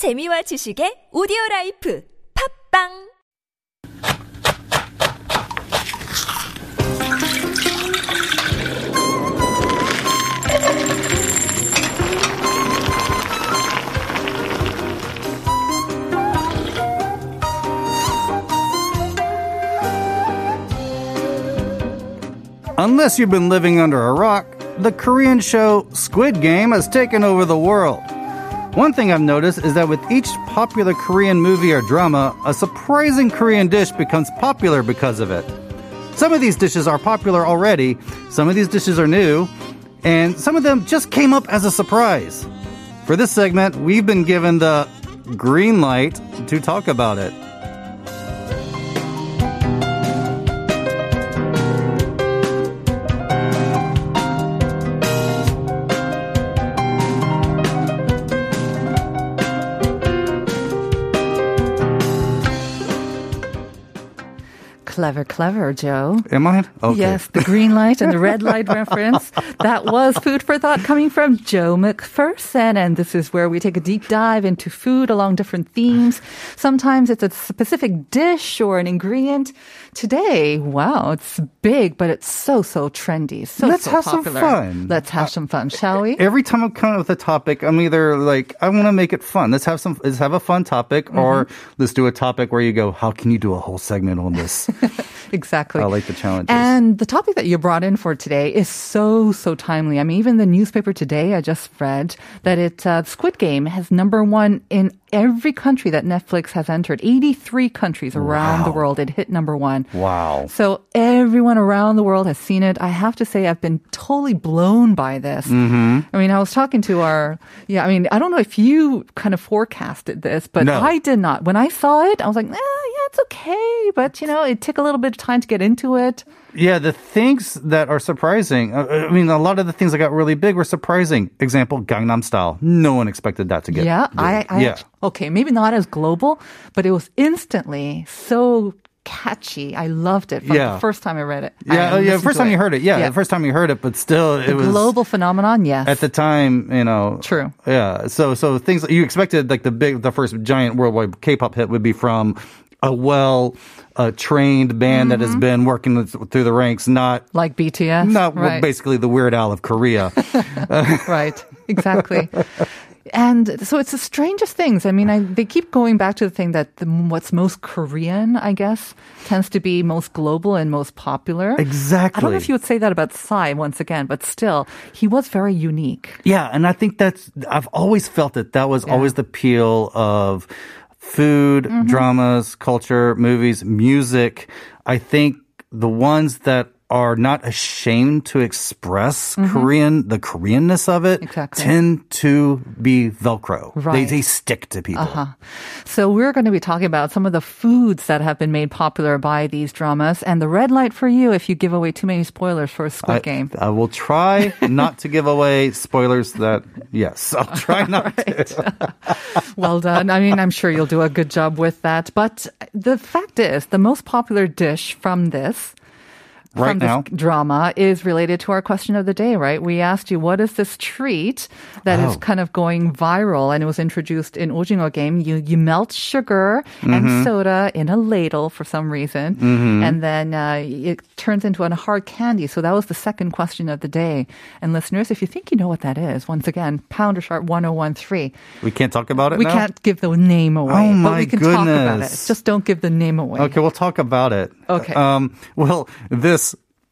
재미와 지식의 오디오 라이프 팝빵 Unless you've been living under a rock, the Korean show Squid Game has taken over the world. One thing I've noticed is that with each popular Korean movie or drama, a surprising Korean dish becomes popular because of it. Some of these dishes are popular already, some of these dishes are new, and some of them just came up as a surprise. For this segment, we've been given the green light to talk about it. Clever, clever, Joe. Am I? Okay. Yes, the green light and the red light reference. That was food for thought coming from Joe McPherson. And this is where we take a deep dive into food along different themes. Sometimes it's a specific dish or an ingredient. Today, wow, it's big, but it's so, so trendy. So, Let's so have some fun. Let's have some fun, shall we? Every time I'm coming with a topic, I'm either like, I want to make it fun. Let's have some, let's have a fun topic, or Mm-hmm. let's do a topic where you go, how can you do a whole segment on this? Exactly. I like the challenges. And the topic that you brought in for today is so, so timely. I mean, even the newspaper today, I just read that it, uh, Squid Game has number one in every country that Netflix has entered. 83 countries around the world. It hit number one. wow. So everyone around the world has seen it. I have to say, I've been totally blown by this. Mm-hmm. I mean, I was talking to our, yeah, I mean, I don't know if you kind of forecasted this, but No. I did not. When I saw it, I was like, eh, yeah, it's okay. But, you know, it took a little bit of time to get into it. Yeah, the things that are surprising. uh, I mean, a lot of the things that got really big were surprising. Example, Gangnam Style. No one expected that to get. yeah, big. I, I yeah. okay, maybe not as global, but it was instantly so catchy. I loved it from Yeah. the first time I read it. Yeah, uh, yeah. First time you heard it, yeah, Yeah. The first time you heard it, but still, The it was a global phenomenon, yes. at the time, you know. True. Yeah. So, so things you expected, like the big, the first giant worldwide K-pop hit would be from a well uh, trained band that has Mm-hmm. been working through the ranks, not like BTS. not right. basically the Weird Al of Korea. right. Exactly. And so it's the strangest things. I mean, I, they keep going back to the thing that the, what's most Korean, I guess, tends to be most global and most popular. Exactly. I don't know if you would say that about Psy once again, but still, he was very unique. Yeah, and I think that's I've always felt that that was Yeah. always the appeal of food, Mm-hmm. dramas, culture, movies, music. I think the ones that are not ashamed to express Korean, the Koreanness of it, Mm-hmm. Exactly. tend to be Velcro. They, Right. they stick to people. Uh-huh. So we're going to be talking about some of the foods that have been made popular by these dramas. And the red light for you if you give away too many spoilers for Squid I, Game. I will try not to give away spoilers that, yes, I'll try not to. Well done. I mean, I'm sure you'll do a good job with that. But the fact is, the most popular dish from this. Right from this now? drama is related to our question of the day, right? We asked you, what is this treat that is Oh. kind of going viral? And it was introduced in Ojingeo game. You, you melt sugar Mm-hmm. and soda in a ladle for some reason. And then uh, it turns into a hard candy. So that was the second question of the day. And listeners, if you think you know what that is, once again, pounder sharp 1013. We can't talk about it We now? can't give the name away, Oh, but my we can talk about it. goodness. Just don't give the name away. Okay, we'll talk about it. Okay. Um, well, this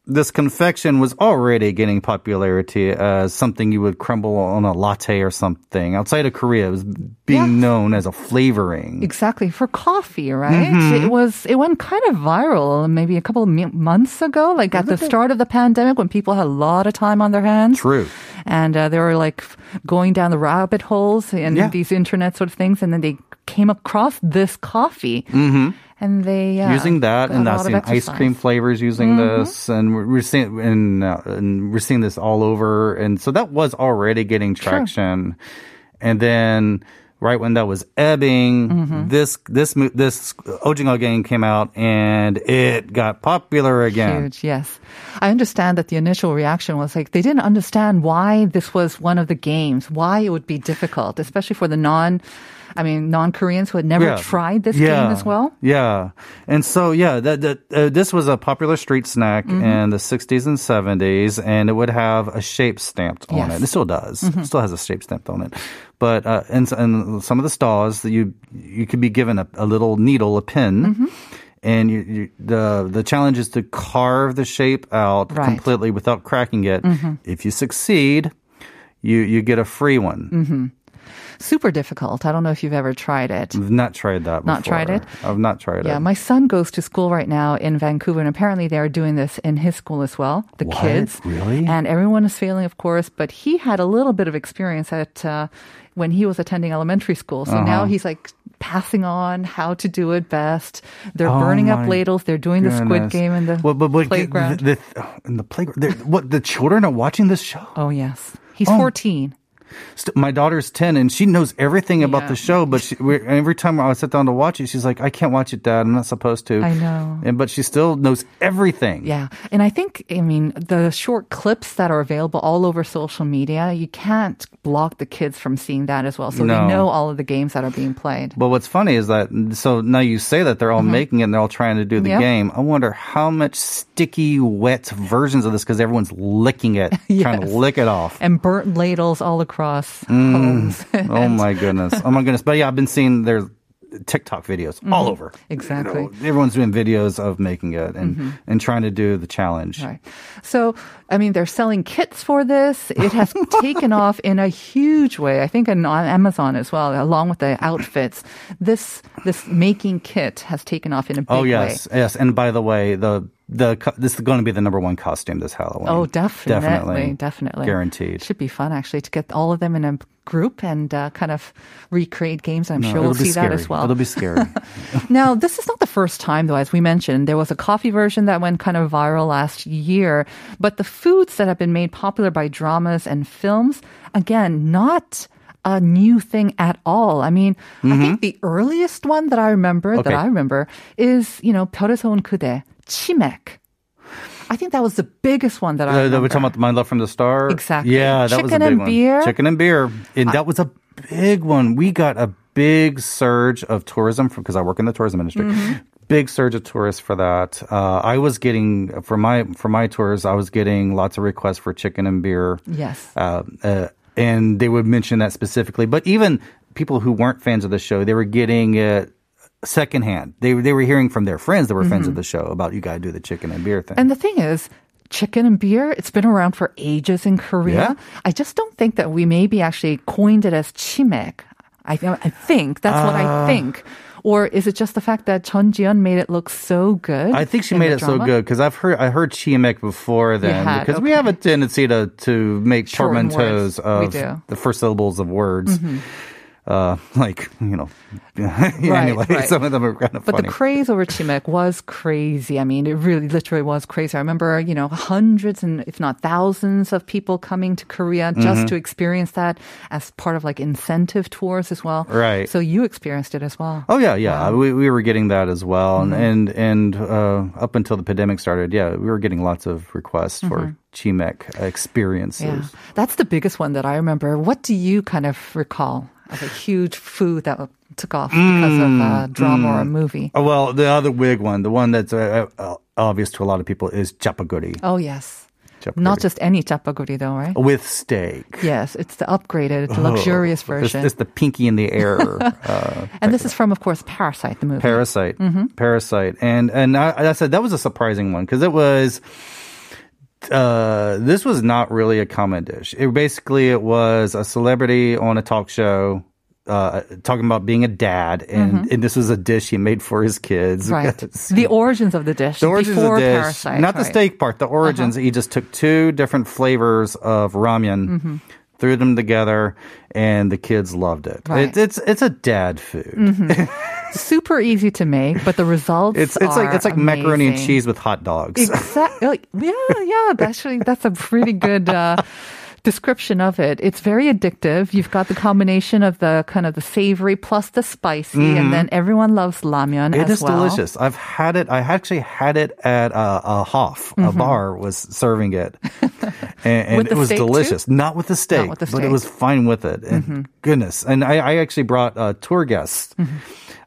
this confection was already getting popularity as something you would crumble on a latte or something. Outside of Korea, it was being known as a flavoring. Exactly for coffee, right? Mm-hmm. It was it went kind of viral maybe a couple of months ago, like at the start of the pandemic when people had a lot of time on their hands. True. and uh, they were like going down the rabbit holes in Yeah. these internet sort of things, and then they came across this coffee, mm-hmm. And they uh, using that, and that's of ice cream flavors using this, and we're, we're seeing and, uh, and we're seeing this all over, and so that was already getting traction, and then. Right when that was ebbing, Mm-hmm. this this this Ojingeo game came out and it got popular again. Huge, yes. I understand that the initial reaction was like they didn't understand why this was one of the games, why it would be difficult, especially for the non I mean, non-Koreans who had never Yeah. tried this Yeah. game as well. Yeah, and so yeah, that, that uh, this was a popular street snack Mm-hmm. in the '60s and '70s, and it would have a shape stamped on Yes. Mm-hmm. it. It still does. It still has a shape stamped on it. But uh, and, and some of the stalls that you you could be given a, a little needle, a pin. Mm-hmm. And you, you, the the challenge is to carve the shape out Right. Mm-hmm. completely without cracking it. If you succeed, you you get a free one. Mm-hmm. Super difficult. I don't know if you've ever tried it. I've not tried that. Not tried it? I've not tried Yeah, it. Yeah, my son goes to school right now in Vancouver, and apparently they're doing this in his school as well. The What? kids, Really? and everyone is failing, of course. But he had a little bit of experience at uh, when he was attending elementary school, so now Uh-huh. he's like passing on how to do it best. They're Oh burning up ladles. They're doing the Squid Game in the Well, but, but playground. The, the, in the playground. What the children are watching this show? oh yes, he's Oh. 14. St- My daughter's ten, and she knows everything about Yeah. the show. But she, we're, every time I sit down to watch it, she's like, "I can't watch it, Dad. I'm not supposed to." I know. And but she still knows everything. Yeah. And I think, I mean, the short clips that are available all over social media, you can't block the kids from seeing that as well. So they know all of the games that are being played. But what's funny is that so now you say that they're all making it and they're all trying to do the Mm-hmm. Yep. game. I wonder how much sticky, wet versions of this because everyone's licking it, trying to lick it off. and burnt ladles all across Mm. homes. oh my goodness. Oh my goodness. But yeah, I've been seeing their TikTok videos all over. Mm-hmm. Exactly. Mm-hmm. You know, everyone's doing videos of making it and, and trying to do the challenge. Right. So, I mean, they're selling kits for this. It has taken off in a huge way. I think on on Amazon as well, along with the outfits. This this making kit has taken off in a big Oh yes, yes. And by the way, the the co- this is going to be the number one costume this Halloween. Oh, definitely, definitely, definitely, guaranteed. Should be fun actually to get all of them in a group and uh, kind of recreate games. I'm No, sure we'll it'll be see scary. that as well. It'll be scary. Now, this is not the first time, though, as we mentioned. There was a coffee version that went kind of viral last year. But the foods that have been made popular by dramas and films, again, not a new thing at all. I mean, I think the earliest one that I remember, that Mm-hmm. Okay. I remember, is, you know, 별에서 온 그대, 치맥. I think that was the biggest one that I Uh, that we're talking about My Love from the Star. Exactly. Yeah, that was a Chicken big and one. beer. Chicken and beer, and that was a big one. We got a big surge of tourism because I work in the tourism industry. Mm-hmm. Big surge of tourists for that. Uh, I was getting for my for my tours. I was getting lots of requests for chicken and beer. Yes. uh, uh, and they would mention that specifically. But even people who weren't fans of the show, they were getting it secondhand. They they were hearing from their friends that were friends of the show about you got to do the chicken and beer thing. Mm-hmm. And the thing is, chicken and beer, it's been around for ages in Korea. Yeah? I just don't think that we maybe actually coined it as chimaek. I, I think that's what Uh. I think. Or is it just the fact that Chun Jian made it look so good? I think she made it so good because I've heard I heard chimaek before then had, because we have a tendency to to make Shorten portmanteaus. Of. Mm-hmm. the first syllables of words. Uh, like you know, anyway, right. some of them are kind of But funny. the craze over chimaek was crazy. I mean, it really literally was crazy. I remember, you know, hundreds and if not thousands of people coming to Korea Mm-hmm. just to experience that as part of like incentive tours as well. Right. So you experienced it as well. Oh yeah, yeah. We we were getting that as well, Mm-hmm. and and, and uh, up until the pandemic started, yeah, we were getting lots of requests for chimaek experiences. Mm-hmm. Yeah, that's the biggest one that I remember. What do you kind of recall as a huge food that took off because of a drama or a movie? Oh, well, the other wig one, the one that's uh, uh, obvious to a lot of people, is chapaguri. Oh yes, Chapaguri. not just any chapaguri though, right? with steak. Yes, it's the upgraded, luxurious Oh, It's, version. it's the pinky in the air. uh, and this is from, of course, Parasite, the movie. Parasite, Mm-hmm. Parasite, and and I, I said that was a surprising one because it was. Uh, this was not really a common dish. It basically it was a celebrity on a talk show. Uh, talking about being a dad, and, and this was a dish he made for his kids. Mm-hmm. right. The origins of the dish the origins before of the dish, Parasite. not the right. Uh-huh. steak part. The origins. He just took two different flavors of ramen, Mm-hmm. Threw them together, and the kids loved it. Right. it it's it's a dad food. Super easy to make, but the results It's it's like it's like macaroni and cheese with hot dogs. Exactly. Yeah, yeah. Actually, that's a pretty good uh, description of it. It's very addictive. You've got the combination of the kind of the savory plus the spicy, and then everyone loves Mm-hmm. It is well. delicious. I've had it. I actually had it at uh, a hof. A bar was serving it, and, and Mm-hmm. It was steak, too? delicious. Not with the steak, with the but it. Mm-hmm. was fine with it. And goodness, and I, I actually brought uh, tour guests. Mm-hmm.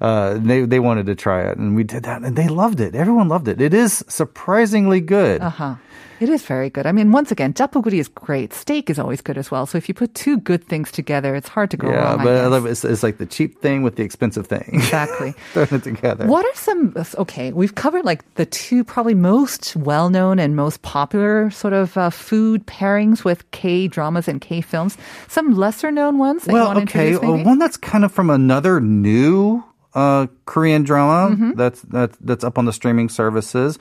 Uh, they they wanted to try it, and we did that, and they loved it. Everyone loved it. It is surprisingly good. Uh-huh. It is very good. I mean, once again, japuguri is great. Steak is always good as well. So if you put two good things together, it's hard to go yeah, wrong. Yeah, but I love it. It's, it's like the cheap thing with the expensive thing. Exactly. Throwing it together. What are some, okay, we've covered like the two probably most well known and most popular sort of uh, food pairings with K dramas and K films. Some lesser known ones Well, okay, uh, one that's kind of from another new uh, Korean drama Mm-hmm. that's that's that's up on the streaming services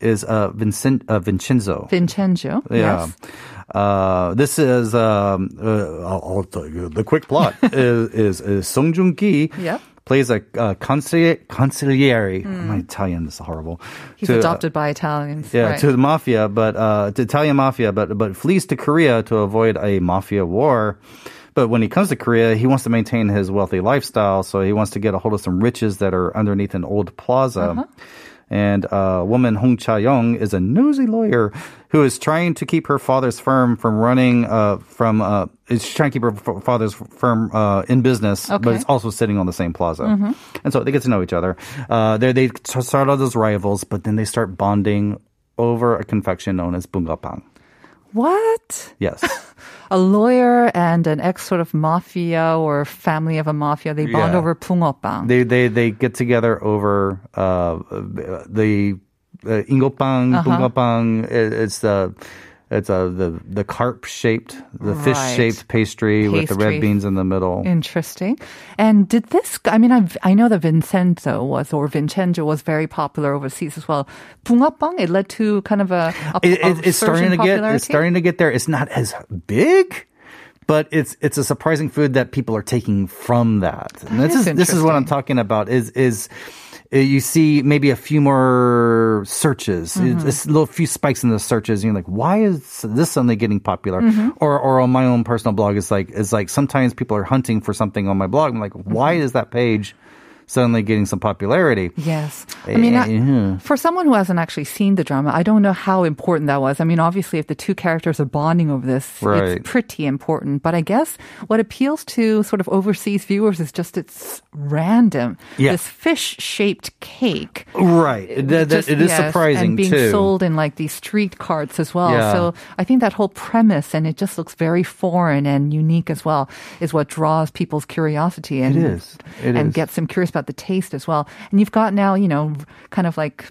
is uh, Vincent uh, Vincenzo. Vincenzo. Yeah. Yes. Uh, this is um, uh, I'll, I'll tell you the quick plot is is, is Song Joong Ki Yep. plays a uh, consigliere. consigliere. My Italian is horrible. He's To, uh, adopted by Italians. yeah, right. to the mafia, but uh, to Italian mafia, but but flees to Korea to avoid a mafia war. But when he comes to Korea, he wants to maintain his wealthy lifestyle, so he wants to get a hold of some riches that are underneath an old plaza. Uh-huh. And uh, woman Hong Cha Young is a nosy lawyer who is trying to keep her father's firm from running uh, from. Uh, is trying to keep her f- father's firm uh, in business, but Okay. Mm-hmm. it's also sitting on the same plaza. And so they get to know each other. Uh, they they start out as rivals, but then they start bonding over a confection known as bungeoppang. What? Yes a lawyer and an ex sort of mafia or family of a mafia. They bond yeah. over bungeoppang. They they they get together over uh, the uh, ingopang, uh-huh. bungeoppang. It, it's the it's a the the carp shaped, the right. fish shaped pastry, pastry, with the red beans in the middle. Interesting. And did this? I mean, I i know that Vincenzo was or Vincenzo was very popular overseas as well. Bungeoppang it led to kind of a, a it, it's starting to get it's starting to get there. It's not as big but it's it's a surprising food that people are taking from that. that and this is, is this is what I'm talking about. Is is you see maybe a few more searches, Mm-hmm. A little few spikes in the searches. And you're like, why is this suddenly getting popular? Mm-hmm. Or or on my own personal blog, it's like it's like sometimes people are hunting for something on my blog. I'm like, why Mm-hmm. is that page suddenly getting some popularity? Yes. I mean, I- Yeah. for someone who hasn't actually seen the drama, I don't know how important that was. I mean, obviously, if the two characters are bonding over this, Right. it's pretty important. But I guess what appeals to sort of overseas viewers is just it's random. Yeah. This fish shaped cake. Right. That- that- Just- it is yes, surprising and being too. sold in like these street carts as well. Yeah. So I think that whole premise and it just looks very foreign and unique as well is what draws people's curiosity and It is. It and is. gets them curious about the taste as well. And you've got now you know kind of like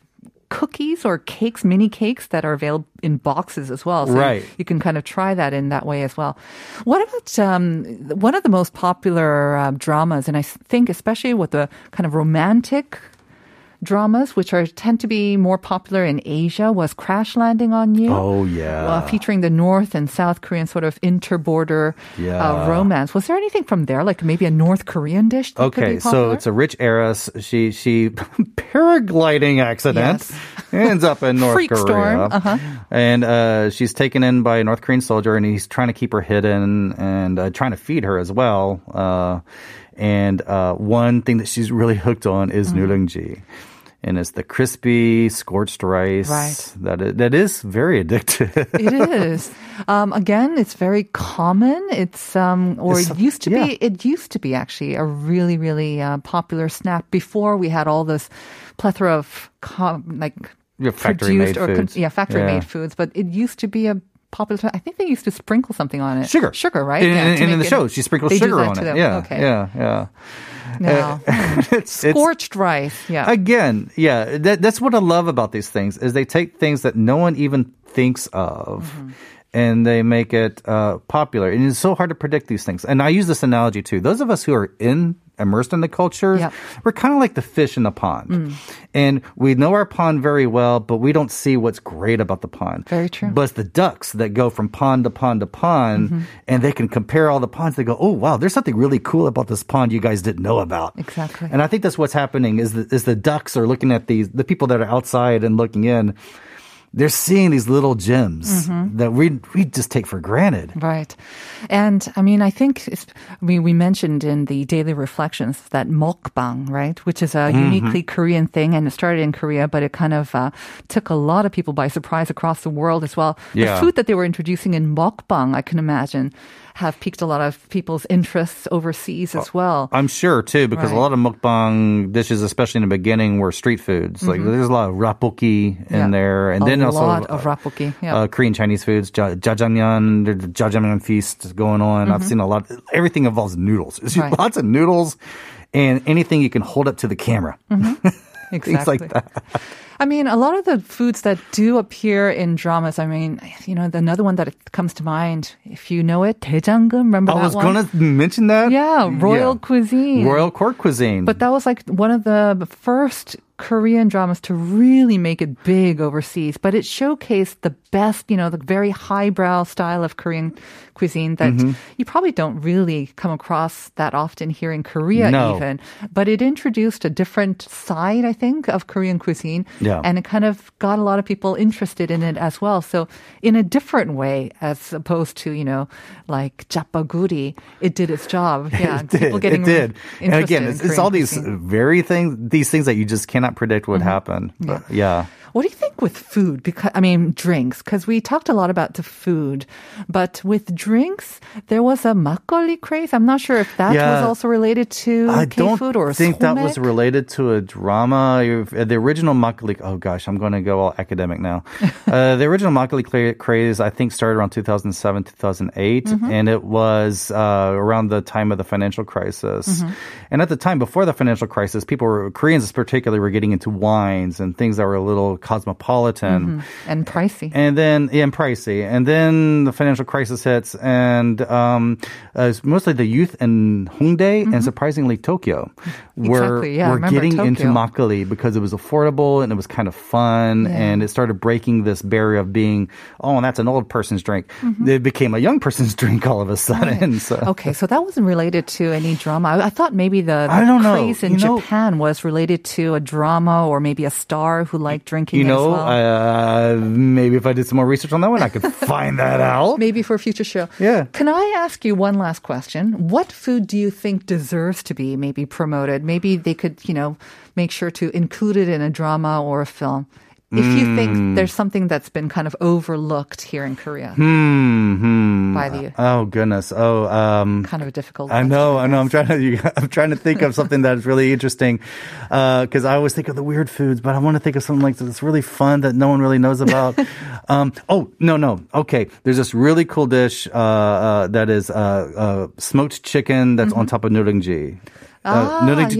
cookies or cakes, mini cakes that are available in boxes as well. So Right. You can kind of try that in that way as well. What about um, one of the most popular uh, dramas, and I think especially with the kind of romantic dramas, which are tend to be more popular in Asia, was Crash Landing on You. Oh yeah. Uh, featuring the North and South Korean sort of inter-border Yeah. uh, romance. Was there anything from there, like maybe a North Korean dish? That could Okay, so it's a rich heiress. She she paragliding accident Yes. ends up in North Freak Korea, storm, uh-huh. and uh, she's taken in by a North Korean soldier, and he's trying to keep her hidden and uh, trying to feed her as well. Uh, and uh, one thing that she's really hooked on is Mm. nurungji. And it's the crispy scorched rice Right. that is, that is very addictive. It is. Um, again, it's very common. It's um, or It's- it used to yeah. be. It used to be actually a really, really uh, popular snack before we had all this plethora of com- like Yeah, factory-made produced or foods. yeah, factory Yeah. made foods. But it used to be a popular. I think they used to sprinkle something on it. Sugar, sugar, right? And, Yeah, to and in the show, she sprinkles sugar on it. them. Yeah, Okay. yeah, yeah. No. it's, it's Scorched rice. Yeah. again, yeah, that, that's what I love about these things is they take things that no one even thinks of. Mm-hmm. And they make it uh, popular, and it's so hard to predict these things. And I use this analogy too. Those of us who are in immersed in the culture, Yep. we're kind of like the fish in the pond, Mm. and we know our pond very well, but we don't see what's great about the pond. Very true. But it's the ducks that go from pond to pond to pond, Mm-hmm. and they can compare all the ponds. They go, "Oh wow, there's something really cool about this pond you guys didn't know about." Exactly. And I think that's what's happening is the, is the ducks are looking at these the people that are outside and looking in. They're seeing these little gems Mm-hmm. that we we just take for granted. Right. And I mean, I think it's, we, we mentioned in the daily reflections that mukbang, right, which is a uniquely Korean thing and it started in Korea, but it kind of uh, took a lot of people by surprise across the world as well. Yeah. The food that they were introducing in mukbang, I can imagine, have piqued a lot of people's interests overseas as well. I'm sure too, because a lot of mukbang dishes, especially in the beginning, were street foods. Like there's a lot of rabokki in Mm-hmm. Yeah. there, and A then also a lot of rabokki, yeah. uh, Korean Chinese foods, ja- jjajangmyeon, there's the jjajangmyeon feast going on. I've seen a lot. Everything involves noodles. Mm-hmm. Right. lots of noodles, and anything you can hold up to the camera. exactly. things like that. I mean, a lot of the foods that do appear in dramas. I mean, you know, another one that comes to mind, if you know it, Dae Jang Geum. Remember I that was going to mention that. Yeah, royal yeah. cuisine, royal court cuisine. But that was like one of the first Korean dramas to really make it big overseas. But it showcased the best, you know, the very highbrow style of Korean cuisine that Mm-hmm. you probably don't really come across that often here in Korea, No. even. But it introduced a different side, I think, of Korean cuisine. Yeah. And it kind of got a lot of people interested in it as well. So in a different way, as opposed to, you know, like japaguri, it did its job. Yeah. it did. people getting it did. And again, in it's, it's all these very things, these things that you just cannot predict would mm-hmm. happened. But yeah. What do you think with food? Because I mean, drinks. Because we talked a lot about the food, but with drinks, there was a makgeolli craze. I'm not sure if that Yeah. was also related to I K food or something. I think that was related to a drama. Uh, The original makgeolli, oh gosh, I'm going to go all academic now. uh, the original makgeolli craze, I think, started around 2007, 2008, Mm-hmm. and it was uh, around the time of the financial crisis. Mm-hmm. And at the time, before the financial crisis, people were, Koreans particularly, were getting into wines and things that were a little cosmopolitan. and pricey. And then, yeah, and pricey. And then the financial crisis hits, and um, uh, mostly the youth in Hongdae and surprisingly Tokyo were, Mm-hmm. Exactly, yeah, were getting into Tokyo. makgeolli because it was affordable and it was kind of fun, and it started breaking this barrier of being, oh, that's an old person's drink. Mm-hmm. It became a young person's drink all of a sudden. So. Okay, so that wasn't related to any drama. I, I thought maybe the, the I don't know. craze in You know- Japan was related to a drama or maybe a star who liked drinking You know, well. uh, maybe if I did some more research on that one, I could find that out. Maybe for a future show. Yeah. Can I ask you one last question? What food do you think deserves to be maybe promoted? Maybe they could, you know, make sure to include it in a drama or a film. If you Hmm. think there's something that's been kind of overlooked here in Korea Hmm. hmm. Mm, by the. Oh goodness! Oh, um, kind of a difficult. I know, I know. I'm trying to. I'm trying to think of something that's really interesting, because uh, I always think of the weird foods, but I want to think of something like that's really fun that no one really knows about. um, oh no, no. Okay, there's this really cool dish uh, uh, that is uh, uh, smoked chicken that's mm-hmm. on top of nurungji. Uh, ah, yes,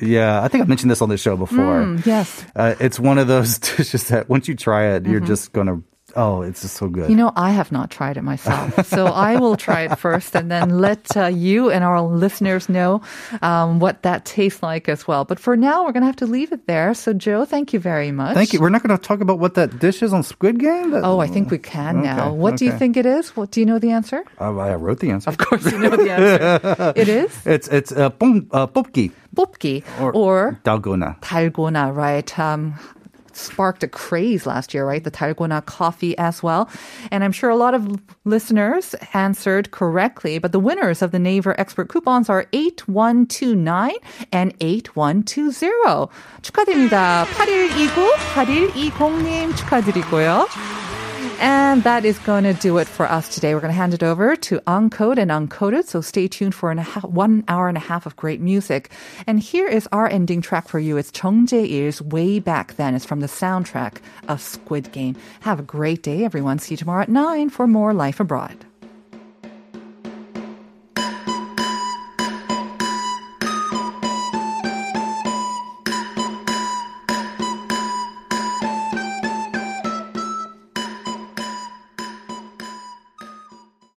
Yeah, I think I've mentioned this on the show before. Mm, yes. Uh, it's one of those dishes that once you try it, mm-hmm. you're just going to oh, it's just so good. You know, I have not tried it myself, so I will try it first, and then let uh, you and our listeners know um, what that tastes like as well. But for now, we're gonna have to leave it there. So, Joe, thank you very much. Thank you. We're not gonna talk about what that dish is on Squid Game. But... oh, I think we can okay, now. What okay. do you think it is? What do you know the answer? Uh, I wrote the answer. Of course, you know the answer. it is. It's it's uh, uh, ppopgi. Ppopgi or, or dalgona. Dalgona, right? Um, sparked a craze last year, right? The 달고나 coffee as well. And I'm sure a lot of listeners answered correctly, but the winners of the Naver expert coupons are 8129 and 8120. 축하드립니다. 8129, 8120님 축하드리고요. And that is going to do it for us today. We're going to hand it over to Uncode and Uncoded. So stay tuned for an, one hour and a half of great music. And here is our ending track for you. It's Jung Jae-il's Way Back Then. It's from the soundtrack of Squid Game. Have a great day, everyone. See you tomorrow at 9 for more Life Abroad.